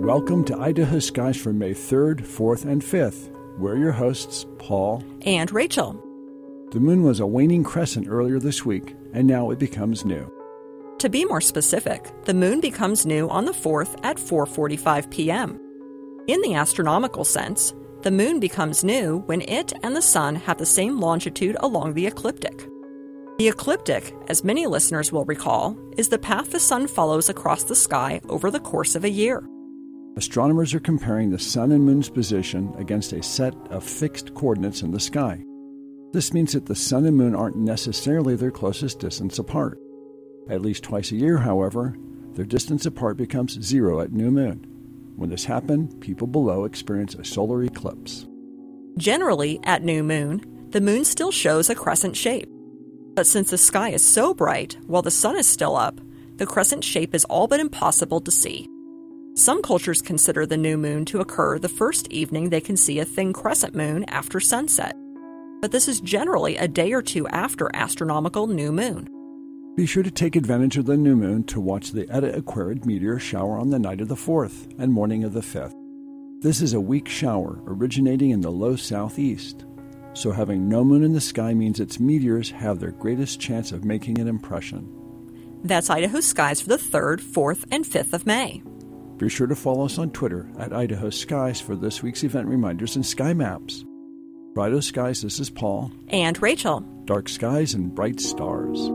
Welcome to Idaho Skies for May 3rd, 4th, and 5th. We're your hosts, Paul and Rachel. The moon was a waning crescent earlier this week, and now it becomes new. To be more specific, the moon becomes new on the 4th at 4:45 p.m. In the astronomical sense, the moon becomes new when it and the sun have the same longitude along the ecliptic. The ecliptic, as many listeners will recall, is the path the sun follows across the sky over the course of a year. Astronomers are comparing the sun and moon's position against a set of fixed coordinates in the sky. This means that the sun and moon aren't necessarily their closest distance apart. At least twice a year, however, their distance apart becomes zero at new moon. When this happens, people below experience a solar eclipse. Generally, at new moon, the moon still shows a crescent shape. But since the sky is so bright while the sun is still up, the crescent shape is all but impossible to see. Some cultures consider the new moon to occur the first evening they can see a thin crescent moon after sunset. But this is generally a day or two after astronomical new moon. Be sure to take advantage of the new moon to watch the Eta Aquarid meteor shower on the night of the 4th and morning of the 5th. This is a weak shower originating in the low southeast, so having no moon in the sky means its meteors have their greatest chance of making an impression. That's Idaho Skies for the 3rd, 4th, and 5th of May. Be sure to follow us on Twitter at Idaho Skies for this week's event reminders and sky maps. Idaho Skies, this is Paul. And Rachel. Dark skies and bright stars.